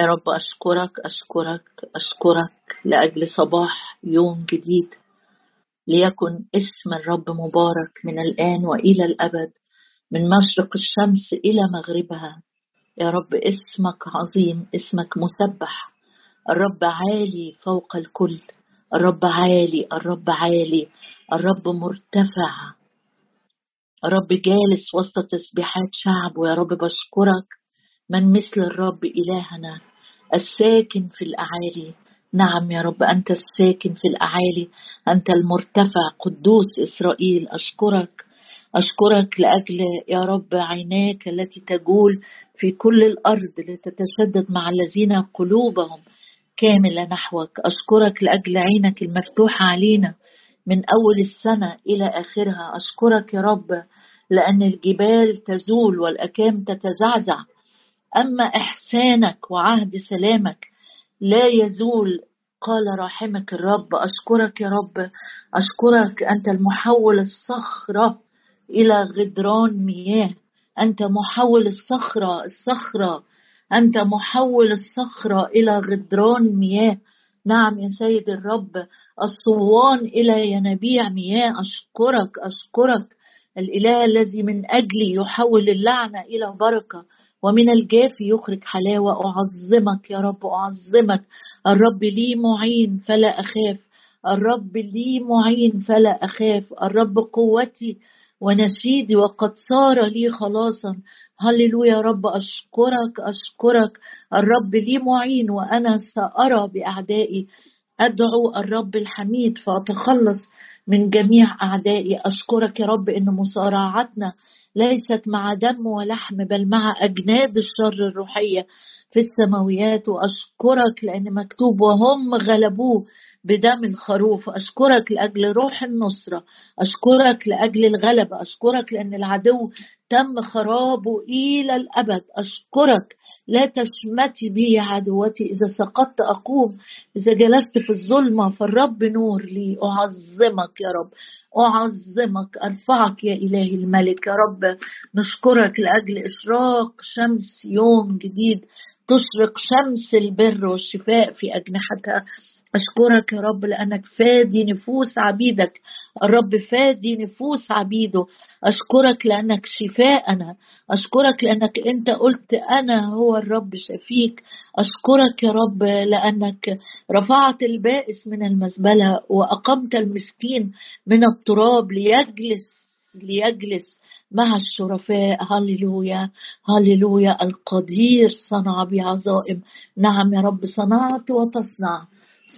يا رب أشكرك أشكرك أشكرك لأجل صباح يوم جديد ليكن اسم الرب مبارك من الآن وإلى الأبد من مشرق الشمس إلى مغربها. يا رب اسمك عظيم اسمك مسبح. الرب عالي فوق الكل. الرب عالي الرب عالي. الرب مرتفع. الرب جالس وسط تسبيحات شعبه يا رب بشكرك من مثل الرب إلهنا. الساكن في الأعالي. نعم يا رب أنت الساكن في الأعالي. أنت المرتفع قدوس إسرائيل. أشكرك أشكرك لأجل يا رب عيناك التي تجول في كل الأرض لتتشدد مع الذين قلوبهم كاملة نحوك. أشكرك لأجل عينك المفتوحة علينا من أول السنة إلى آخرها. أشكرك يا رب لأن الجبال تزول والأكام تتزعزع أما إحسانك وعهد سلامك لا يزول. قال راحمك الرب أشكرك يا رب أشكرك أنت المحول الصخرة إلى غدران مياه. أنت محول الصخرة الصخرة أنت محول الصخرة إلى غدران مياه. نعم يا سيد الرب الصوان إلى ينابيع مياه. أشكرك أشكرك. الإله الذي من أجلي يحول اللعنة إلى بركة. ومن الجاف يخرج حلاوة أعظمك يا رب أعظمك. الرب لي معين فلا أخاف. الرب لي معين فلا أخاف. الرب قوتي ونشيدي وقد صار لي خلاصا. هللويا يا رب أشكرك أشكرك. الرب لي معين وأنا سأرى بأعدائي. أدعو الرب الحميد فأتخلص من جميع أعدائي. أشكرك يا رب إن مصارعتنا ليست مع دم ولحم بل مع أجناد الشر الروحية في السماويات. وأشكرك لأن مكتوب وهم غلبوه بدم الخروف أشكرك لأجل روح النصرة. أشكرك لأجل الغلبة أشكرك لأن العدو تم خرابه إلى الأبد. أشكرك لا تشمتي بي عدوتي. إذا سقطت أقوم إذا جلست في الظلمة فالرب نور لي. أعظمك. يا رب. أعظمك أرفعك يا إلهي الملك يا رب. نشكرك لأجل إشراق شمس يوم جديد. تشرق شمس البر والشفاء في أجنحتها. أشكرك يا رب لأنك فادي نفوس عبيدك. الرب فادي نفوس عبيده. أشكرك لأنك شفاءنا. أشكرك لأنك أنت قلت أنا هو الرب شفيك. أشكرك يا رب لأنك رفعت البائس من المزبلة وأقمت المسكين من التراب ليجلس ليجلس مع الشرفاء. هللويا هللويا. القدير صنع بعظائم. نعم يا رب صنعت وتصنع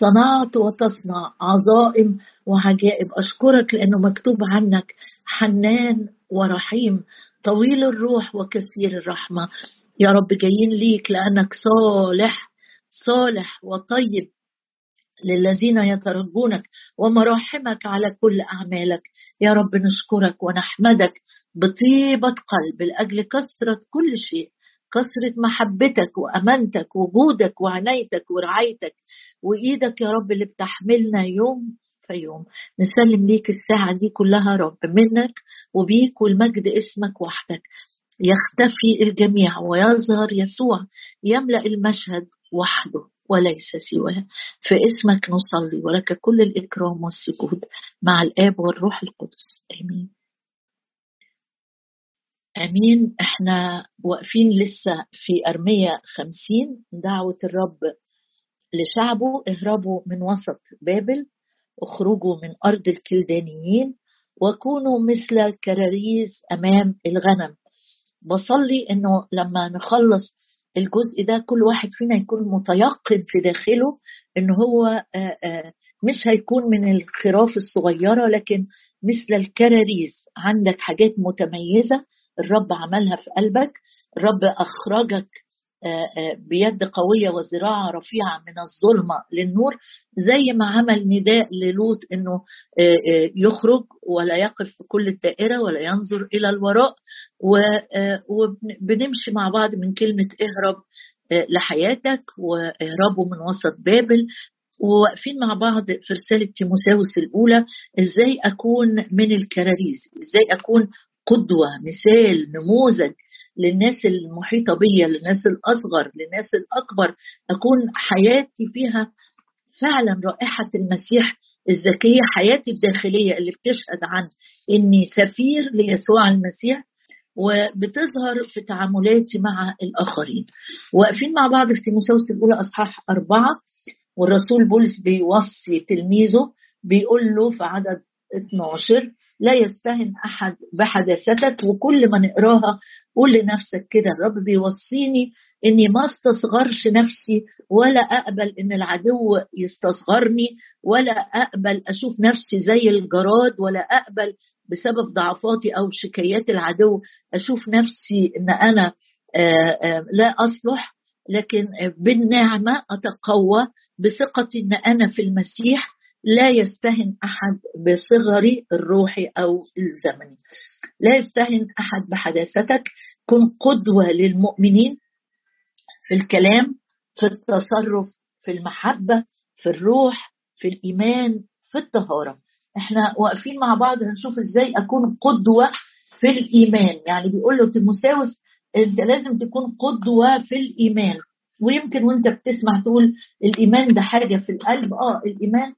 صنعت وتصنع عظائم وعجائب. أشكرك لأنه مكتوب عنك حنان ورحيم طويل الروح وكثير الرحمة. يا رب جايين ليك لأنك صالح صالح وطيب. للذين يترجونك ومراحمك على كل أعمالك. يا رب نشكرك ونحمدك بطيبة قلب لأجل كثرة كل شيء كثرة محبتك وأمانتك وجودك وعنايتك ورعايتك. وإيدك يا رب اللي بتحملنا يوم فيوم. نسلم ليك الساعة دي كلها رب منك وبيك والمجد اسمك وحدك. يختفي الجميع ويظهر يسوع يملأ المشهد وحده. وليس سواه في اسمك نصلي ولك كل الإكرام والسجود مع الآب والروح القدس. آمين. آمين. إحنا واقفين لسه في أرمية خمسين. دعوة الرب لشعبه. اهربوا من وسط بابل. اخرجوا من أرض الكلدانيين. وكونوا مثل كراريز أمام الغنم. بصلي إنه لما نخلص الجزء ده كل واحد فينا يكون متيقن في داخله إن هو مش هيكون من الخراف الصغيرة لكن مثل الكراريز. عندك حاجات متميزة الرب عملها في قلبك الرب آه، بيد قوية وزراعة رفيعة من الظلمة للنور زي ما عمل نداء للوط إنه آه، يخرج ولا يقف في كل الدائرة ولا ينظر إلى الوراء وبنمشي مع بعض من كلمة اهرب لحياتك واهربوا من وسط بابل وواقفين مع بعض في رسالة تيموساوس الأولى إزاي أكون من الكراريس؟ إزاي أكون قدوة مثال نموذج للناس المحيطة بي للناس الأصغر للناس الأكبر. أكون حياتي فيها فعلا رائحة المسيح الذكية حياتي الداخلية اللي بتشهد عن إني سفير ليسوع المسيح وبتظهر في تعاملاتي مع الآخرين. واقفين مع بعض في تيموساوس الأولى أصحاح أربعة والرسول بولس بيوصي تلميذه بيقول له في عدد 12 لا يستهن أحد بحداثتك وكل ما نقراها قول لنفسك كده الرب بيوصيني إني ما استصغرش نفسي ولا أقبل إن العدو يستصغرني ولا أقبل أشوف نفسي زي الجراد ولا أقبل بسبب ضعفاتي أو شكايات العدو أشوف نفسي إن أنا لا أصلح. لكن بالنعمة أتقوى بثقتي إن أنا في المسيح لا يستهن أحد بصغري الروحي أو الزمني لا يستهن أحد بحداثتك. كن قدوة للمؤمنين في الكلام في التصرف في المحبة في الروح في الإيمان في الطهارة. إحنا واقفين مع بعض هنشوف إزاي أكون قدوة في الإيمان. يعني بيقول له تيموساوس أنت لازم تكون قدوة في الإيمان. ويمكن وأنت بتسمع تقول الإيمان ده حاجة في القلب. آه الإيمان آه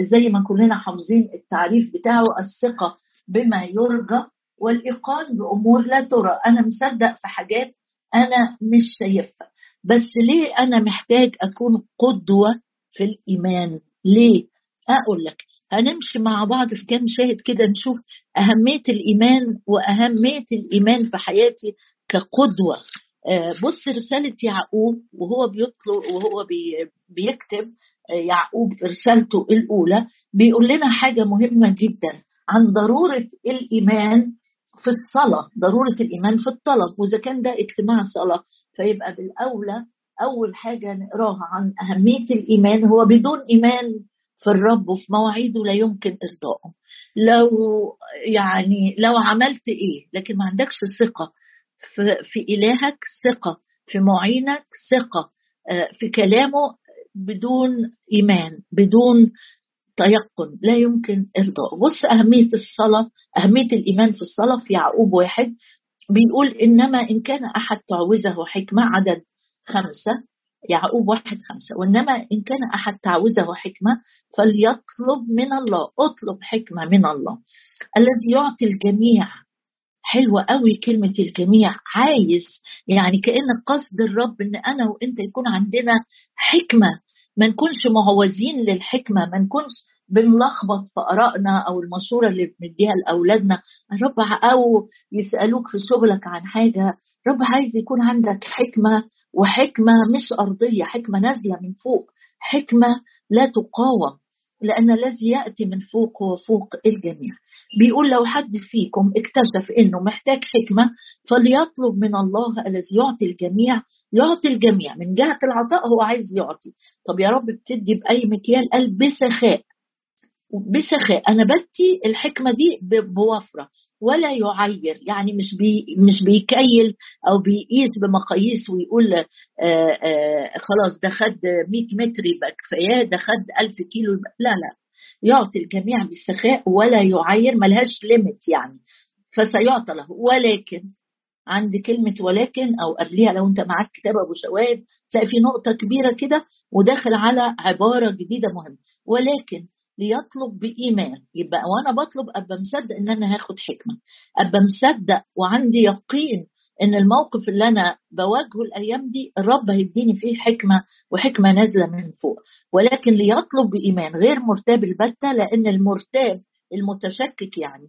زي ما كلنا حافظين التعريف بتاعه الثقة بما يرجى والإيقان بأمور لا ترى. أنا مصدق في حاجات أنا مش شايفها. بس ليه أنا محتاج أكون قدوة في الإيمان؟ ليه؟ أقول لك هنمشي مع بعض في كام شاهد كده نشوف أهمية الإيمان وأهمية الإيمان في حياتي كقدوة. بص رسالة يعقوب وهو بيطلب وهو بيكتب يعقوب في رسالته الأولى بيقول لنا حاجة مهمة جدا. عن ضرورة الإيمان في الصلاة ضرورة الإيمان في الطلب. وإذا كان ده اجتماع صلاة فيبقى بالأولى أول حاجة نقراها عن أهمية الإيمان. هو بدون إيمان في الرب وفي مواعيده لا يمكن إرضائه. لو يعني لو عملت إيه لكن ما عندكش ثقة في, في إلهك ثقة في معينك ثقة في كلامه بدون إيمان بدون تيقن لا يمكن إرضاء. بص أهمية الصلاة أهمية الإيمان في الصلاة في يعقوب واحد بيقول إنما إن كان أحد تعوزه حكمة عدد خمسة يعقوب واحد خمسة. وإنما إن كان أحد تعوزه حكمة فليطلب من الله اطلب حكمة من الله الذي يعطي الجميع حلوة قوي كلمة الجميع عايز يعني كأن قصد الرب إن أنا وإنت يكون عندنا حكمة ما نكونش معوزين للحكمة ما نكونش بنلخبط في آرائنا أو المشورة اللي بنديها لأولادنا. الرب أو يسألوك في شغلك عن حاجة رب عايز يكون عندك حكمة وحكمة مش أرضية حكمة نازلة من فوق حكمة لا تقاوم. لأن الذي يأتي من فوق هو فوق الجميع. بيقول لو حد فيكم اكتشف إنه محتاج حكمة فليطلب من الله الذي يعطي الجميع يعطي الجميع. من جهة العطاء هو عايز يعطي. طب يا رب بتدي بأي مكيال قال بسخاء. بسخاء أنا بدي الحكمة دي بوفرة ولا يعير يعني مش بي مش بيكيل أو بيقيس بمقاييس ويقول آآ آآ خلاص ده خد 100 متر يبقى كفاية ده خد 1000 كيلو يبقى لا لا يعطي الجميع بالسخاء ولا يعير ملهاش limit يعني فسيعطى له. ولكن عند كلمة ولكن أو قبلها لو أنت معاك كتاب أبو شواهد تلاقي في نقطة كبيرة كده وداخل على عبارة جديدة مهمة. ولكن ليطلب بإيمان. يبقى وأنا بطلب أبقى مصدق إن أنا هاخد حكمة. أبقى مصدق وعندي يقين إن الموقف اللي أنا بواجهه الأيام دي الرب هيديني فيه حكمة وحكمة نازلة من فوق. ولكن ليطلب بإيمان غير مرتاب البتة لأن المرتاب المتشكك يعني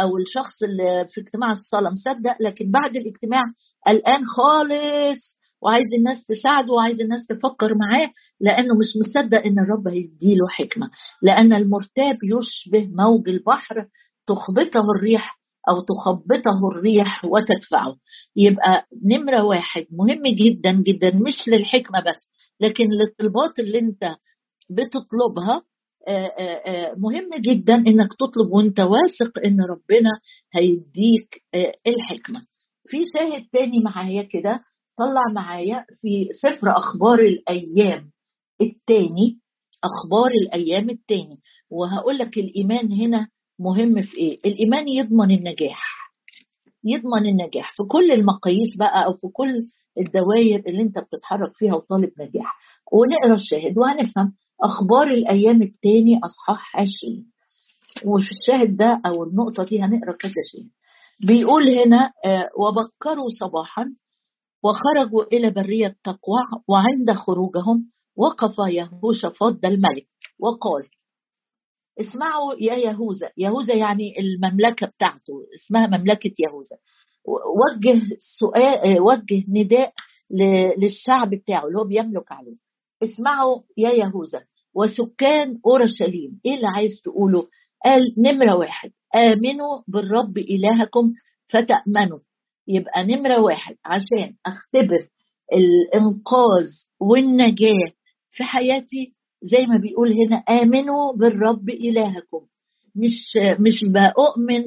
أو الشخص اللي في اجتماع الصلاة مصدق لكن بعد الاجتماع قلقان خالص وعايز الناس تساعده وعايز الناس تفكر معاه لأنه مش مصدق إن الرب هيديله حكمة. لأن المرتاب يشبه موج البحر تخبطه الريح أو تخبطه الريح وتدفعه. يبقى نمرة واحد مهم جدا جدا مش للحكمة بس لكن للطلبات اللي أنت بتطلبها مهم جدا إنك تطلب وأنت واثق إن ربنا هيديك الحكمة. في شاهد تاني معايا كده طلع معايا في سفر أخبار الأيام التاني أخبار الأيام التاني. وهقول لك الإيمان هنا مهم في إيه؟ الإيمان يضمن النجاح يضمن النجاح في كل المقاييس بقى أو في كل الدوائر اللي أنت بتتحرك فيها وطالب نجاح. ونقرأ الشاهد وهنفهم أخبار الأيام الثاني أصحاح 20 وفي الشاهد ده أو النقطة دي هنقرأ كذا شيء. بيقول هنا آه، وبكروا صباحا وخرجوا إلى برية تقوى وعند خروجهم وقف يهوشافاط ده الملك وقال اسمعوا يا يهوذا. يهوذا يعني المملكة بتاعته اسمها مملكة يهوذا. وجه سؤال وجه نداء للشعب بتاعه اللي هو بيملك عليه اسمعوا يا يهوذا وسكان أورشليم إيه اللي عايز تقوله؟ قال نمرة واحد آمنوا بالرب إلهكم فتأمنوا. يبقى نمرة واحد عشان أختبر الإنقاذ والنجاة في حياتي. زي ما بيقول هنا آمنوا بالرب إلهكم. مش مش بؤمن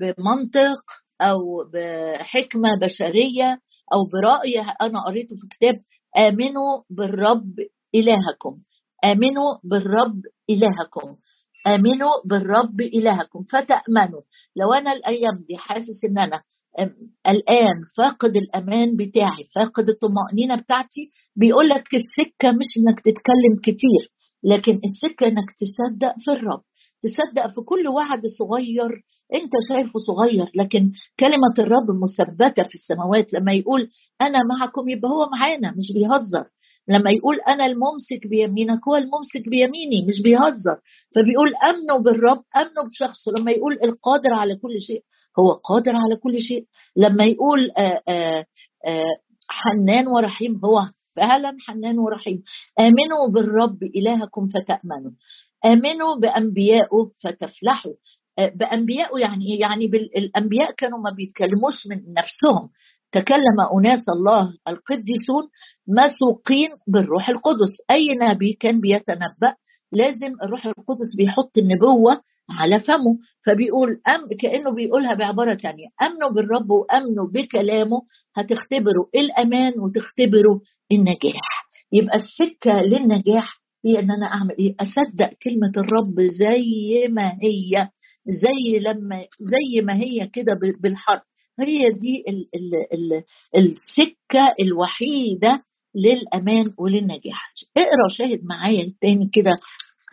بمنطق أو بحكمة بشرية أو برأي أنا قريته في كتاب آمنوا بالرب إلهكم. آمنوا بالرب إلهكم. آمنوا بالرب إلهكم. فتأمنوا. لو أنا الأيام دي حاسس إن أنا الآن فاقد الأمان بتاعي فاقد الطمأنينة بتاعتي. بيقول لك السكة مش إنك تتكلم كتير لكن السكة إنك تصدق في الرب. تصدق في كل وعد صغير أنت شايفه صغير لكن كلمة الرب مثبتة في السماوات لما يقول أنا معكم يبقى هو معانا مش بيهزر. لما يقول أنا الممسك بيمينك هو الممسك بيميني مش بيهزر. فبيقول امنوا بالرب امنوا بشخصه. لما يقول القادر على كل شيء هو قادر على كل شيء. لما يقول آآ آآ آآ حنان ورحيم هو فعلا حنان ورحيم. آمنوا بالرب إلهكم فتأمنوا. آمنوا بأنبيائه فتفلحوا. بأنبيائه يعني إيه؟ يعني الأنبياء كانوا ما بيتكلموش من نفسهم. تكلم أناس الله القديسون مسوقين بالروح القدس. أي نبي كان بيتنبأ لازم الروح القدس بيحط النبوة على فمه. فبيقول أم كأنه بيقولها بعبارة تانية. أمنوا بالرب وأمنوا بكلامه. هتختبروا الأمان وتختبروا النجاح. يبقى السكة للنجاح هي إن أنا أعمل إيه؟ أصدق كلمة الرب زي ما هي زي لما زي ما هي كده بالحرف. هي دي ال ال ال السكة الوحيدة للأمان وللنجاح. اقرأ شاهد معايا تاني كده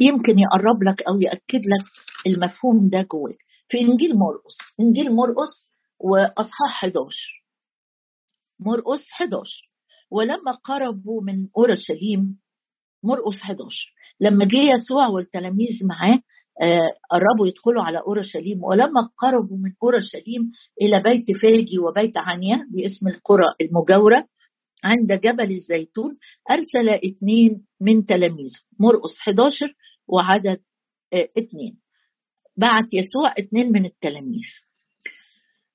يمكن يقرب لك أو يأكد لك المفهوم ده جواك. في إنجيل مرقس إنجيل مرقس وأصحاح 11 مرقس 11 ولما قربوا من أورشليم مرقس 11 لما جه يسوع والتلاميذ معاه آه، قربوا يدخلوا على أورشليم ولما قربوا من أورشليم إلى بيت فاجي وبيت عنيا دي اسم القرى المجاورة عند جبل الزيتون أرسل اثنين من تلاميذه مرقس 11 وعدد آه، اثنين بعت يسوع اثنين من التلاميذ.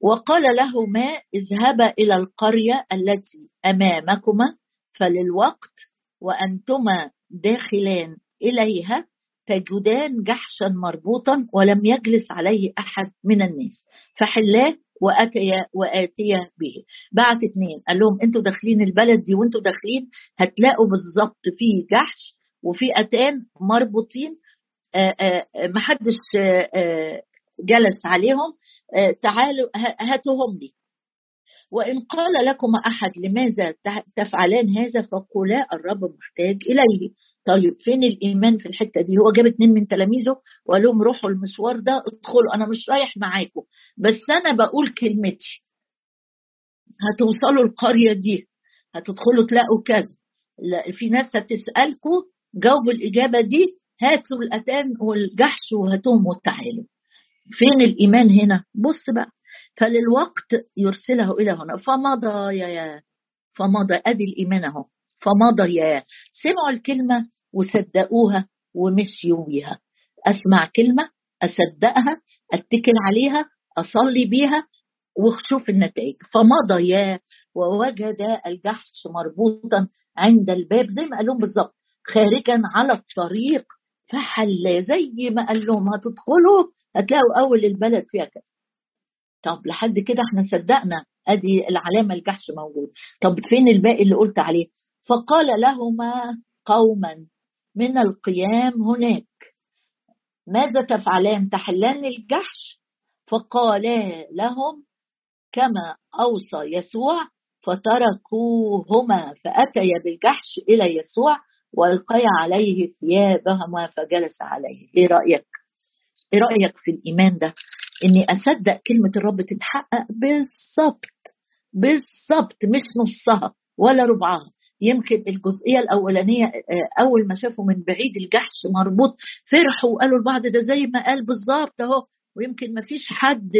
وقال لهما اذهبا إلى القرية التي أمامكما فللوقت وأنتما داخلان إليها تجدان جحشا مربوطا ولم يجلس عليه أحد من الناس فحلاه وأتيا وآتيا به. بعت اثنين قال لهم أنتوا داخلين البلد دي وأنتوا داخلين هتلاقوا بالظبط في جحش وفي اتان مربوطين محدش جلس عليهم تعالوا هاتوهم لي. وإن قال لكم أحد لماذا تفعلان هذا فقولا الرب محتاج إليه. طيب فين الإيمان في الحتة دي؟ هو جاب اتنين من تلاميذه وقال لهم روحوا المشوار ده ادخلوا أنا مش رايح معاكم بس أنا بقول كلمتي. هتوصلوا القرية دي هتدخلوا تلاقوا كذا. في ناس هتسألكم جاوبوا الإجابة دي هاتوا الأتان والجحش وهاتوهم وتعالوا. فين الإيمان هنا؟ بص بقى. فللوقت يرسله إلى هنا. فمضى يا فمضى أدي الإيمان أهو. فمضى يا سمعوا الكلمة وصدقوها ومشيوا بيها أسمع كلمة أصدقها أتكل عليها أصلي بيها وشوف النتائج. فمضى يا ووجد الجحش مربوطا عند الباب زي ما قال لهم بالظبط خارجا على الطريق. فحل زي ما قال لهم هتدخلوا؟ هتلاقوا أول البلد فيها كذا. طب لحد كده إحنا صدقنا ادي العلامة الجحش موجود. طب فين الباقي اللي قلت عليه؟ فقال لهما قوما من القيام هناك. ماذا تفعلان؟ تحلان الجحش؟ فقالا لهم كما أوصى يسوع فتركوهما فأتيا بالجحش إلى يسوع وألقيا عليه ثيابهما فجلس عليه. إيه رأيك؟ إيه رأيك في الإيمان ده؟ إني أصدق كلمة الرب تتحقق بالظبط بالظبط مش نصها ولا ربعها. يمكن الجزئية الأولانية آه، أول ما شافوا من بعيد الجحش مربوط فرحوا وقالوا لبعض ده زي ما قال بالظبط أهو. ويمكن ما فيش حد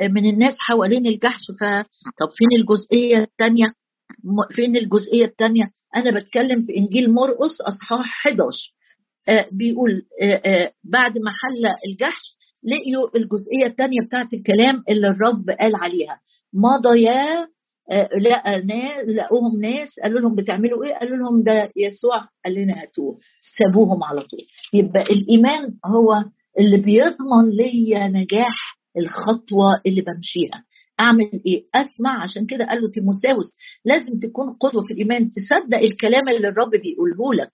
من الناس حوالين الجحش. فطب فين الجزئية الثانية فين الجزئية الثانية أنا بتكلم في إنجيل مرقس أصحاح 11 آه، بيقول آه، بعد ما حل الجحش لقيوا الجزئية الثانية بتاعت الكلام اللي الرب قال عليها. مضيا آه، لقى ناس لقوهم ناس قالوا لهم بتعملوا إيه؟ قالوا لهم ده يسوع قال لنا هاتوه. سابوهم على طول. يبقى الإيمان هو اللي بيضمن ليا نجاح الخطوة اللي بمشيها. أعمل إيه؟ أسمع. عشان كده قال له تيموساوس لازم تكون قدوة في الإيمان. تصدق الكلام اللي الرب بيقوله لك.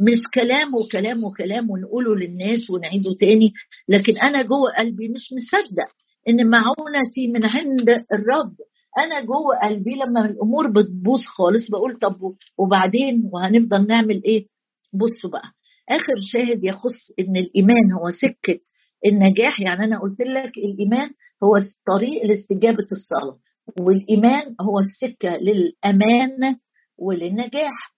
مش كلام وكلام وكلام ونقوله للناس ونعيده تاني لكن أنا جوه قلبي مش مصدق إن معونتي من عند الرب. أنا جوه قلبي لما الأمور بتبوظ خالص بقول طب وبعدين وهنفضل نعمل إيه؟ بصوا بقى آخر شاهد يخص إن الإيمان هو سكة النجاح يعني أنا قلت لك الإيمان هو طريق لاستجابة الصلاة والإيمان هو السكة للأمان وللنجاح.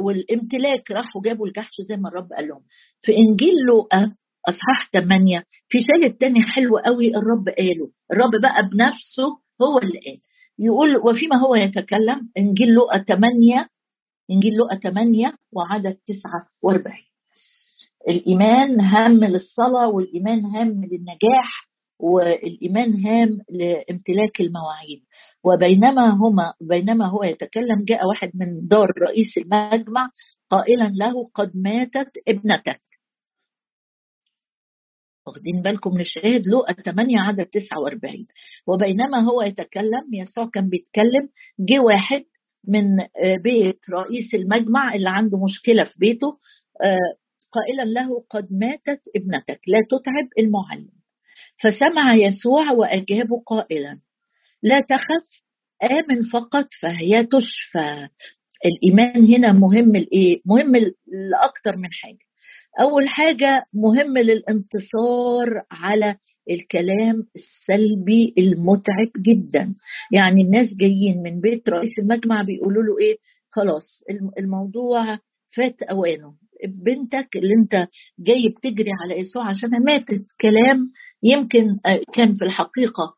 والامتلاك راحوا جابوا الجحش زي ما الرب قال لهم. في إنجيل لوقا أصحاح 8 في شاهد تاني حلو قوي الرب قاله. الرب بقى بنفسه هو اللي قال. يقول وفيما هو يتكلم إنجيل لوقا 8 إنجيل لوقا 8 وعدد 49 الإيمان هام للصلاة والإيمان هام للنجاح والإيمان هام لامتلاك المواعيد. وبينما هما بينما هو يتكلم جاء واحد من دار رئيس المجمع قائلا له قد ماتت ابنتك. واخدين بالكم من الشاهد لوقا 8 عدد 49 وبينما هو يتكلم يسوع كان بيتكلم جه واحد من آه، بيت رئيس المجمع اللي عنده مشكلة في بيته آه، قائلا له قد ماتت ابنتك. لا تتعب المعلم. فسمع يسوع واجابه قائلا لا تخف آمن فقط فهي تشفى. الإيمان هنا مهم لإيه؟ مهم لاكثر من حاجة. أول حاجة مهم للانتصار على الكلام السلبي المتعب جدا. يعني الناس جايين من بيت رئيس المجمع بيقولوا له إيه؟ خلاص الموضوع فات أوانه. بنتك اللي أنت جاي بتجري على يسوع عشانها ماتت كلام يمكن آه، كان في الحقيقة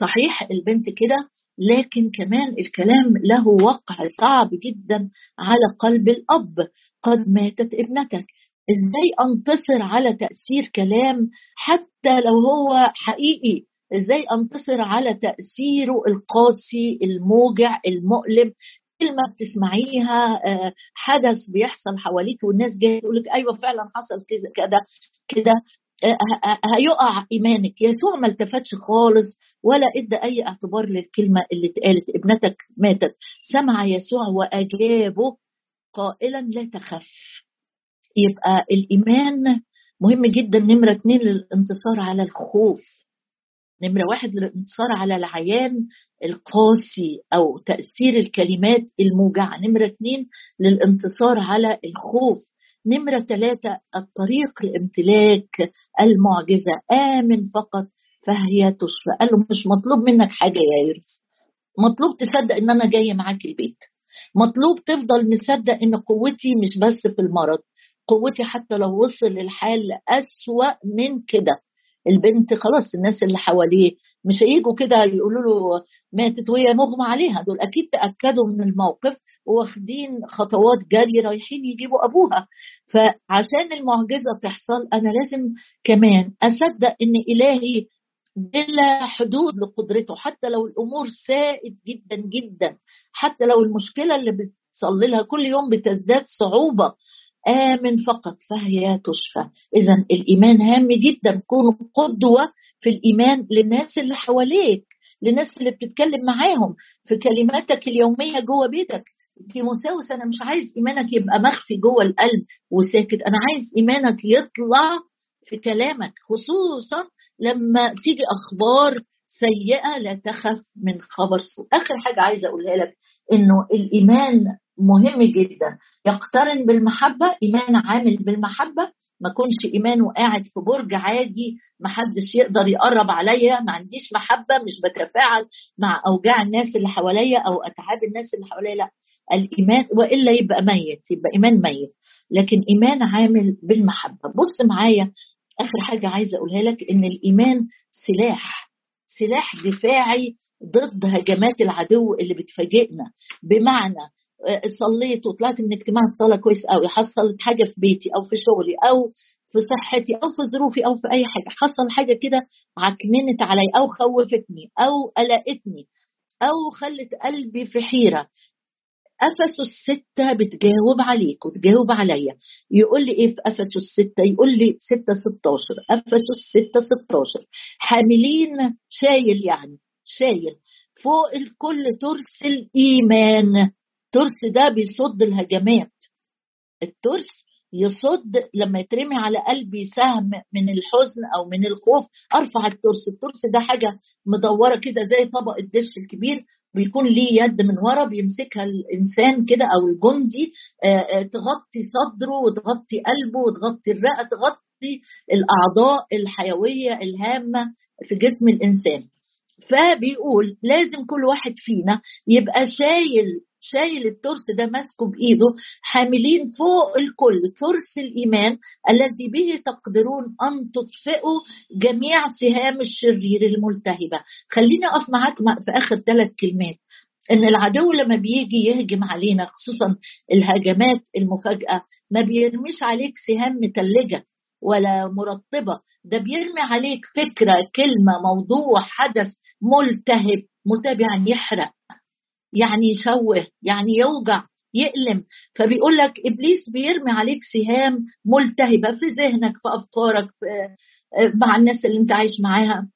صحيح البنت كده لكن كمان الكلام له وقع صعب جدا على قلب الأب. قد ماتت ابنتك. إزاي أنتصر على تأثير كلام حتى لو هو حقيقي؟ إزاي أنتصر على تأثيره القاسي الموجع المؤلم؟ كلمه بتسمعيها آه، حدث بيحصل حواليك والناس جاية تقول لك أيوه فعلا حصل كده كده آه، هيقع إيمانك. يسوع ما التفتش خالص ولا إدى أي اعتبار للكلمة اللي اتقالت. ابنتك ماتت. سمع يسوع وأجابه قائلا لا تخف. يبقى الإيمان مهم جدا. نمرة اثنين للانتصار على الخوف. نمرة واحد للانتصار على العيان القاسي أو تأثير الكلمات الموجعة. نمرة اثنين للانتصار على الخوف. نمرة ثلاثة الطريق لامتلاك المعجزة. آمن فقط فهي تشفى قال له مش مطلوب منك حاجة يا يرس مطلوب تصدق إن أنا جاي معاك البيت. مطلوب تفضل مصدق إن قوتي مش بس في المرض. قوتي حتى لو وصل الحال أسوأ من كده. البنت خلاص الناس اللي حواليه مش هيجوا كده يقولوا له ماتت وهي مغمى عليها. دول أكيد تأكدوا من الموقف واخدين خطوات جري رايحين يجيبوا أبوها. فعشان المعجزة تحصل أنا لازم كمان أصدق إن إلهي بلا حدود لقدرته. حتى لو الأمور سائد جدا جدا حتى لو المشكلة اللي بتصلي لها كل يوم بتزداد صعوبة آمن فقط فهي تشفى. إذا الإيمان هام جدا. كون قدوة في الإيمان للناس اللي حواليك للناس اللي بتتكلم معاهم. في كلماتك اليومية جوه بيتك. تيموساوس أنا مش عايز إيمانك يبقى مخفي جوه القلب وساكت. أنا عايز إيمانك يطلع في كلامك خصوصا لما تيجي أخبار سيئة لا تخف من خبر سوء. آخر حاجة عايزة أقولها لك إنه الإيمان مهم جدا. يقترن بالمحبة إيمان عامل بالمحبة. ما كنش ايمان وقاعد في برج عادي ما حدش يقدر يقرب عليا ما عنديش محبة مش بتفاعل مع أوجاع الناس اللي حواليا أو أتعاب الناس اللي حواليا لا. الإيمان وإلا يبقى ميت يبقى إيمان ميت. لكن إيمان عامل بالمحبة. بص معايا آخر حاجة عايزة أقولها لك إن الإيمان سلاح. سلاح دفاعي ضد هجمات العدو اللي بتفاجئنا. بمعنى صليت وطلعت من اجتماع الصلاة كويس قوي حصلت حاجة في بيتي أو في شغلي أو في صحتي أو في ظروفي أو في أي حاجة حصل حاجة كده عكننت علي أو خوفتني أو قلقتني أو خلت قلبي في حيرة. افسس الستة بتجاوب عليك وتجاوب عليا. يقول لي إيه في افسس الستة؟ يقول لي ستة 16 افسس ستة 16 حاملين شايل يعني شايل فوق الكل ترس الايمان ترس ده بيصد الهجمات. الترس يصد لما يترمي على قلبي سهم من الحزن أو من الخوف أرفع الترس. الترس ده حاجة مدورة كده زي طبق الدش الكبير بيكون ليه يد من ورا بيمسكها الإنسان كده أو الجندي تغطي صدره وتغطي قلبه وتغطي الرئة تغطي الأعضاء الحيوية الهامة في جسم الإنسان. فبيقول لازم كل واحد فينا يبقى شايل شايل الترس ده ماسكه بإيده حاملين فوق الكل ترس الإيمان الذي به تقدرون أن تطفئوا جميع سهام الشرير الملتهبة. خليني أقف معاك في آخر ثلاث كلمات. إن العدو لما بيجي يهجم علينا خصوصا الهجمات المفاجأة ما بيرميش عليك سهام متلجة ولا مرطبة. ده بيرمي عليك فكرة كلمة موضوع حدث ملتهب يعني يحرق. يعني يشوه يعني يوجع يألم. فبيقول لك إبليس بيرمي عليك سهام ملتهبة في ذهنك في أفكارك في مع الناس اللي أنت عايش معاها.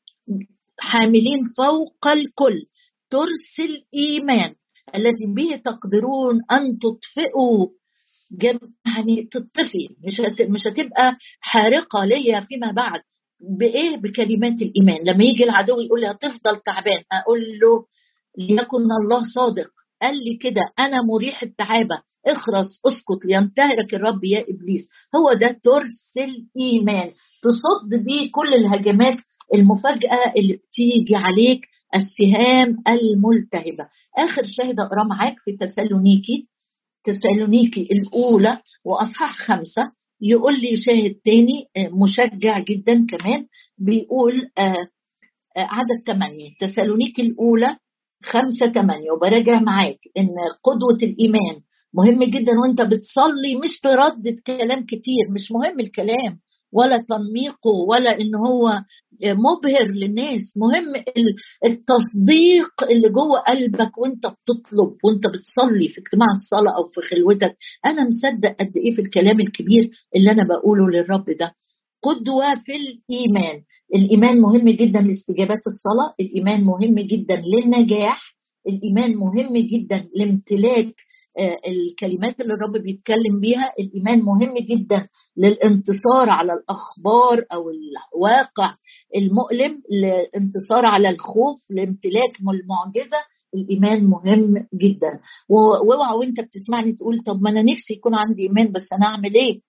حاملين فوق الكل. ترس الإيمان الذي به تقدرون أن تطفئوا. يعني تطفي. مش مش هتبقى حارقة ليا فيما بعد. بإيه؟ بكلمات الإيمان. لما يجي العدو يقول لي هتفضل تعبان أقول له ليكن الله صادق. قال لي كده أنا مريح التعابة. اخرس اسكت. لينتهرك الرب يا إبليس. هو ده ترس الإيمان. تصد بيه كل الهجمات المفاجأة اللي بتيجي عليك السهام الملتهبة. آخر شاهد أقرأ معاك في تسالونيكي. تسالونيكي الأولى وأصحاح خمسة. يقول لي شاهد تاني مشجع جدا كمان. بيقول عدد ثمانية. تسالونيكي الأولى خمسة ثمانية وبراجع معاك إن قدوة الإيمان مهم جدا وأنت بتصلي مش تردد كلام كتير مش مهم الكلام ولا تنميقه ولا إن هو مبهر للناس. مهم التصديق اللي جوه قلبك وأنت بتطلب وأنت بتصلي في اجتماع الصلاة أو في خلوتك. أنا مصدق قد إيه في الكلام الكبير اللي أنا بقوله للرب ده. قدوة في الإيمان. الإيمان مهم جدا لاستجابات الصلاة الإيمان مهم جدا للنجاح الإيمان مهم جدا لامتلاك الكلمات اللي الرب بيتكلم بيها الإيمان مهم جدا للانتصار على الأخبار أو الواقع المؤلم للانتصار على الخوف لامتلاك المعجزة. الإيمان مهم جدا. وأوعى وأنت بتسمعني تقول طب ما أنا نفسي يكون عندي إيمان بس أنا أعمل إيه؟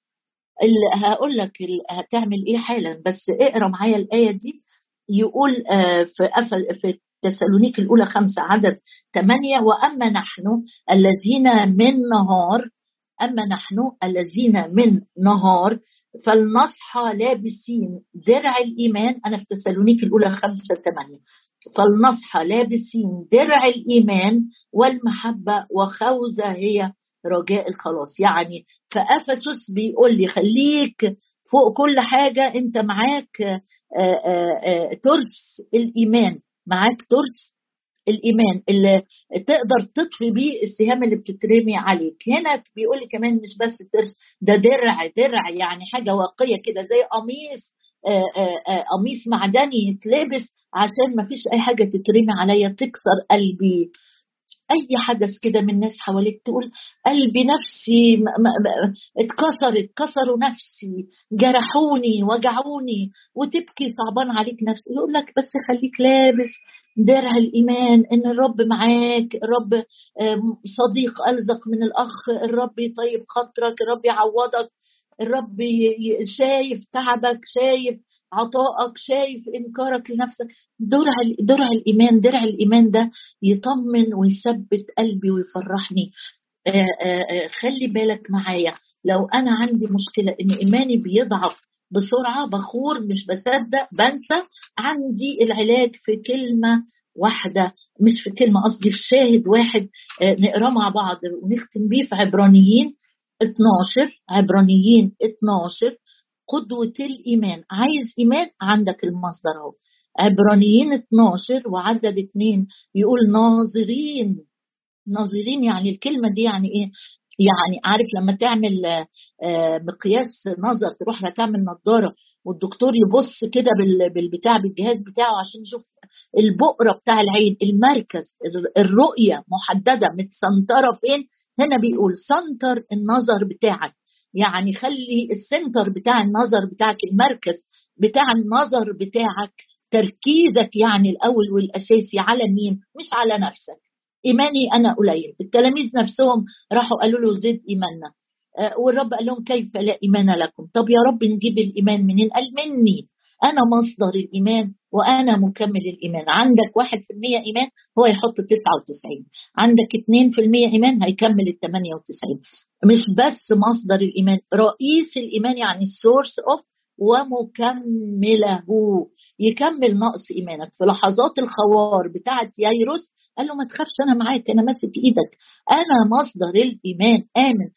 هقول لك هتعمل إيه حالا. بس اقرأ معايا الآية دي. يقول في في تسالونيك الأولى خمسة عدد ثمانية وأما نحن الذين من نهار أما نحن الذين من نهار فلنصحى لابسين درع الإيمان. أنا في تسالونيك الأولى خمسة ثمانية فلنصحى لابسين درع الإيمان والمحبة وخوذة هي رجاء الخلاص. يعني فأفسس بيقول لي خليك فوق كل حاجة أنت معاك آآ آآ ترس الإيمان معاك ترس الإيمان اللي تقدر تطفي بيه السهام اللي بتترمي عليك. هنا بيقول لي كمان مش بس ترس ده درع درع يعني حاجة واقية كده زي قميص قميص معدني يتلبس عشان ما فيش أي حاجة تترمي عليا تكسر قلبي. أي حدث كده من الناس حواليك تقول قلبي نفسي اتكسرت كسروا نفسي جرحوني وجعوني وتبكي صعبان عليك نفسي. يقول لك بس خليك لابس درع الإيمان إن الرب معاك الرب صديق ألزق من الأخ الرب يطيب خاطرك الرب يعوضك. الرب شايف تعبك شايف عطائك شايف إنكارك لنفسك. درع درع الإيمان درع الإيمان ده يطمن ويثبت قلبي ويفرحني. آآ آآ خلي بالك معايا. لو أنا عندي مشكلة إن إيماني بيضعف بسرعة بخور مش بصدق بنسى عندي العلاج في كلمة واحدة. مش في كلمة قصدي في شاهد واحد نقراه مع بعض ونختم بيه في عبرانيين. 12 عبرانيين 12 قدوة الإيمان. عايز إيمان؟ عندك المصدر أهو. عبرانيين 12 وعدد اثنين يقول ناظرين. ناظرين يعني الكلمة دي يعني إيه؟ يعني عارف لما تعمل مقياس نظر تروح تعمل نظاره والدكتور يبص كده بالبتاع بالجهاز بتاعه عشان يشوف البؤرة بتاع العين المركز الرؤية محددة متسنترة فين؟ هنا بيقول center النظر بتاعك. يعني خلي ال center بتاع النظر بتاعك المركز بتاع النظر بتاعك تركيزك يعني الأول والأساسي على مين؟ مش على نفسك. إيماني أنا قليل. التلاميذ نفسهم راحوا قالوا له زد إيماننا. والرب قال لهم كيف لا إيمان لكم؟ طب يا رب نجيب الإيمان منين؟ قال مني. أنا مصدر الإيمان وأنا مكمل الإيمان. عندك 1% إيمان هو يحط 99 عندك 2% إيمان هيكمل ال 98 مش بس مصدر الإيمان رئيس الإيمان يعني ال source of ومكمله. يكمل نقص إيمانك. في لحظات الخوار بتاعه يايروس قال له ما تخافش أنا معاك أنا ماسك إيدك. أنا مصدر الإيمان. آمن.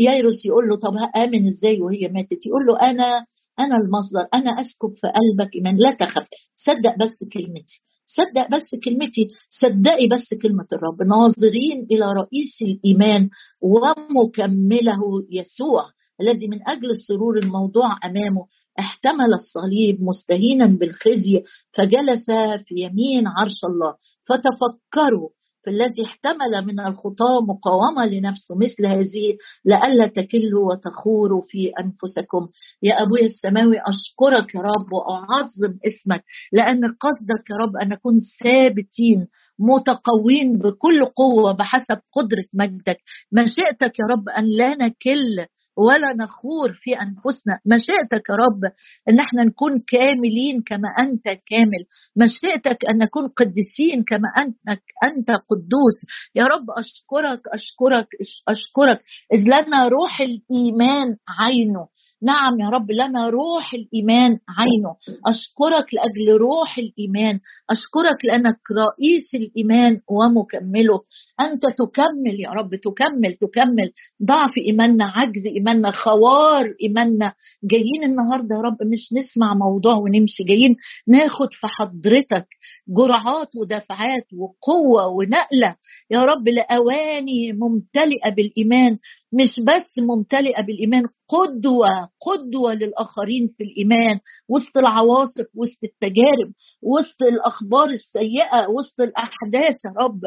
يايروس يقول له طب آمن إزاي وهي ماتت؟ يقول له أنا أنا المصدر أنا أسكب في قلبك إيمان. لا تخف صدق بس كلمتي. صدق بس كلمتي. صدقي بس كلمة الرب. ناظرين إلى رئيس الإيمان ومكمله يسوع الذي من أجل السرور الموضوع أمامه احتمل الصليب مستهينا بالخزي فجلس في يمين عرش الله. فتفكروا في الذي احتمل من الخطاة مقاومة لنفسه مثل هذه لئلا تكلوا وتخوروا في أنفسكم. يا أبوي السماوي أشكرك يا رب وأعظم اسمك لأن قصدك يا رب أن نكون ثابتين متقوين بكل قوة بحسب قدرة مجدك. مشيئتك يا رب أن لا نكل ولا نخور في أنفسنا. مشيئتك يا رب أن إحنا نكون كاملين كما أنت كامل. مشيئتك أن نكون قديسين كما انك أنت قدوس. يا رب اشكرك اشكرك أشكرك. إذ لنا روح الإيمان عينه. نعم يا رب لنا روح الإيمان عينه. أشكرك لأجل روح الإيمان. أشكرك لأنك رئيس الإيمان ومكمله. أنت تكمل يا رب تكمل تكمل. ضعف إيماننا عجز إيماننا خوار إيماننا. جايين النهارده يا رب مش نسمع موضوع ونمشي. جايين ناخد في حضرتك جرعات ودفعات وقوة ونقلة. يا رب لأواني ممتلئة بالإيمان. مش بس ممتلئة بالإيمان قدوة قدوة للآخرين في الإيمان وسط العواصف وسط التجارب وسط الأخبار السيئة وسط الأحداث يا رب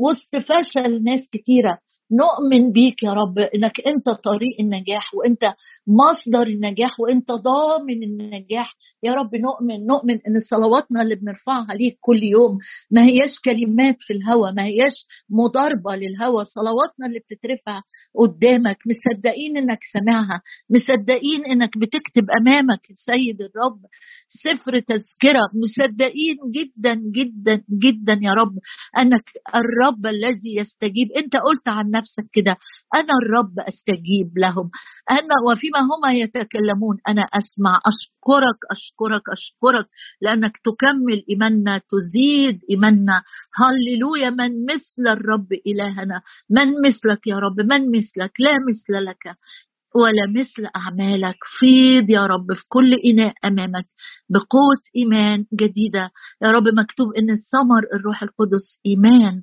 وسط فشل ناس كتيرة. نؤمن بيك يا رب إنك أنت طريق النجاح وأنت مصدر النجاح وأنت ضامن النجاح. يا رب نؤمن نؤمن إن صلواتنا اللي بنرفعها ليك كل يوم ما هياش كلمات في الهوى ما هياش مضاربة للهوى صلواتنا اللي بتترفع قدامك مصدقين إنك سامعها مصدقين إنك بتكتب أمامك السيد الرب. سفر تذكرة. مصدقين جدا جدا جدا يا رب أنك الرب الذي يستجيب. أنت قلت عن نفسك كده أنا الرب أستجيب لهم. أنا وفيما هما يتكلمون أنا أسمع أشكرك أشكرك أشكرك لأنك تكمل إيماننا تزيد إيماننا. هللويا من مثل الرب إلهنا؟ من مثلك يا رب؟ من مثلك؟ لا مثل لك. ولا مثل أعمالك. فيض يا رب في كل إناء أمامك بقوة إيمان جديدة. يا رب مكتوب إن الثمر الروح القدس. إيمان.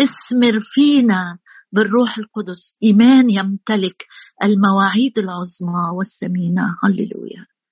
اثمر فينا بالروح القدس. إيمان يمتلك المواعيد العظمى والثمينة. هللويا.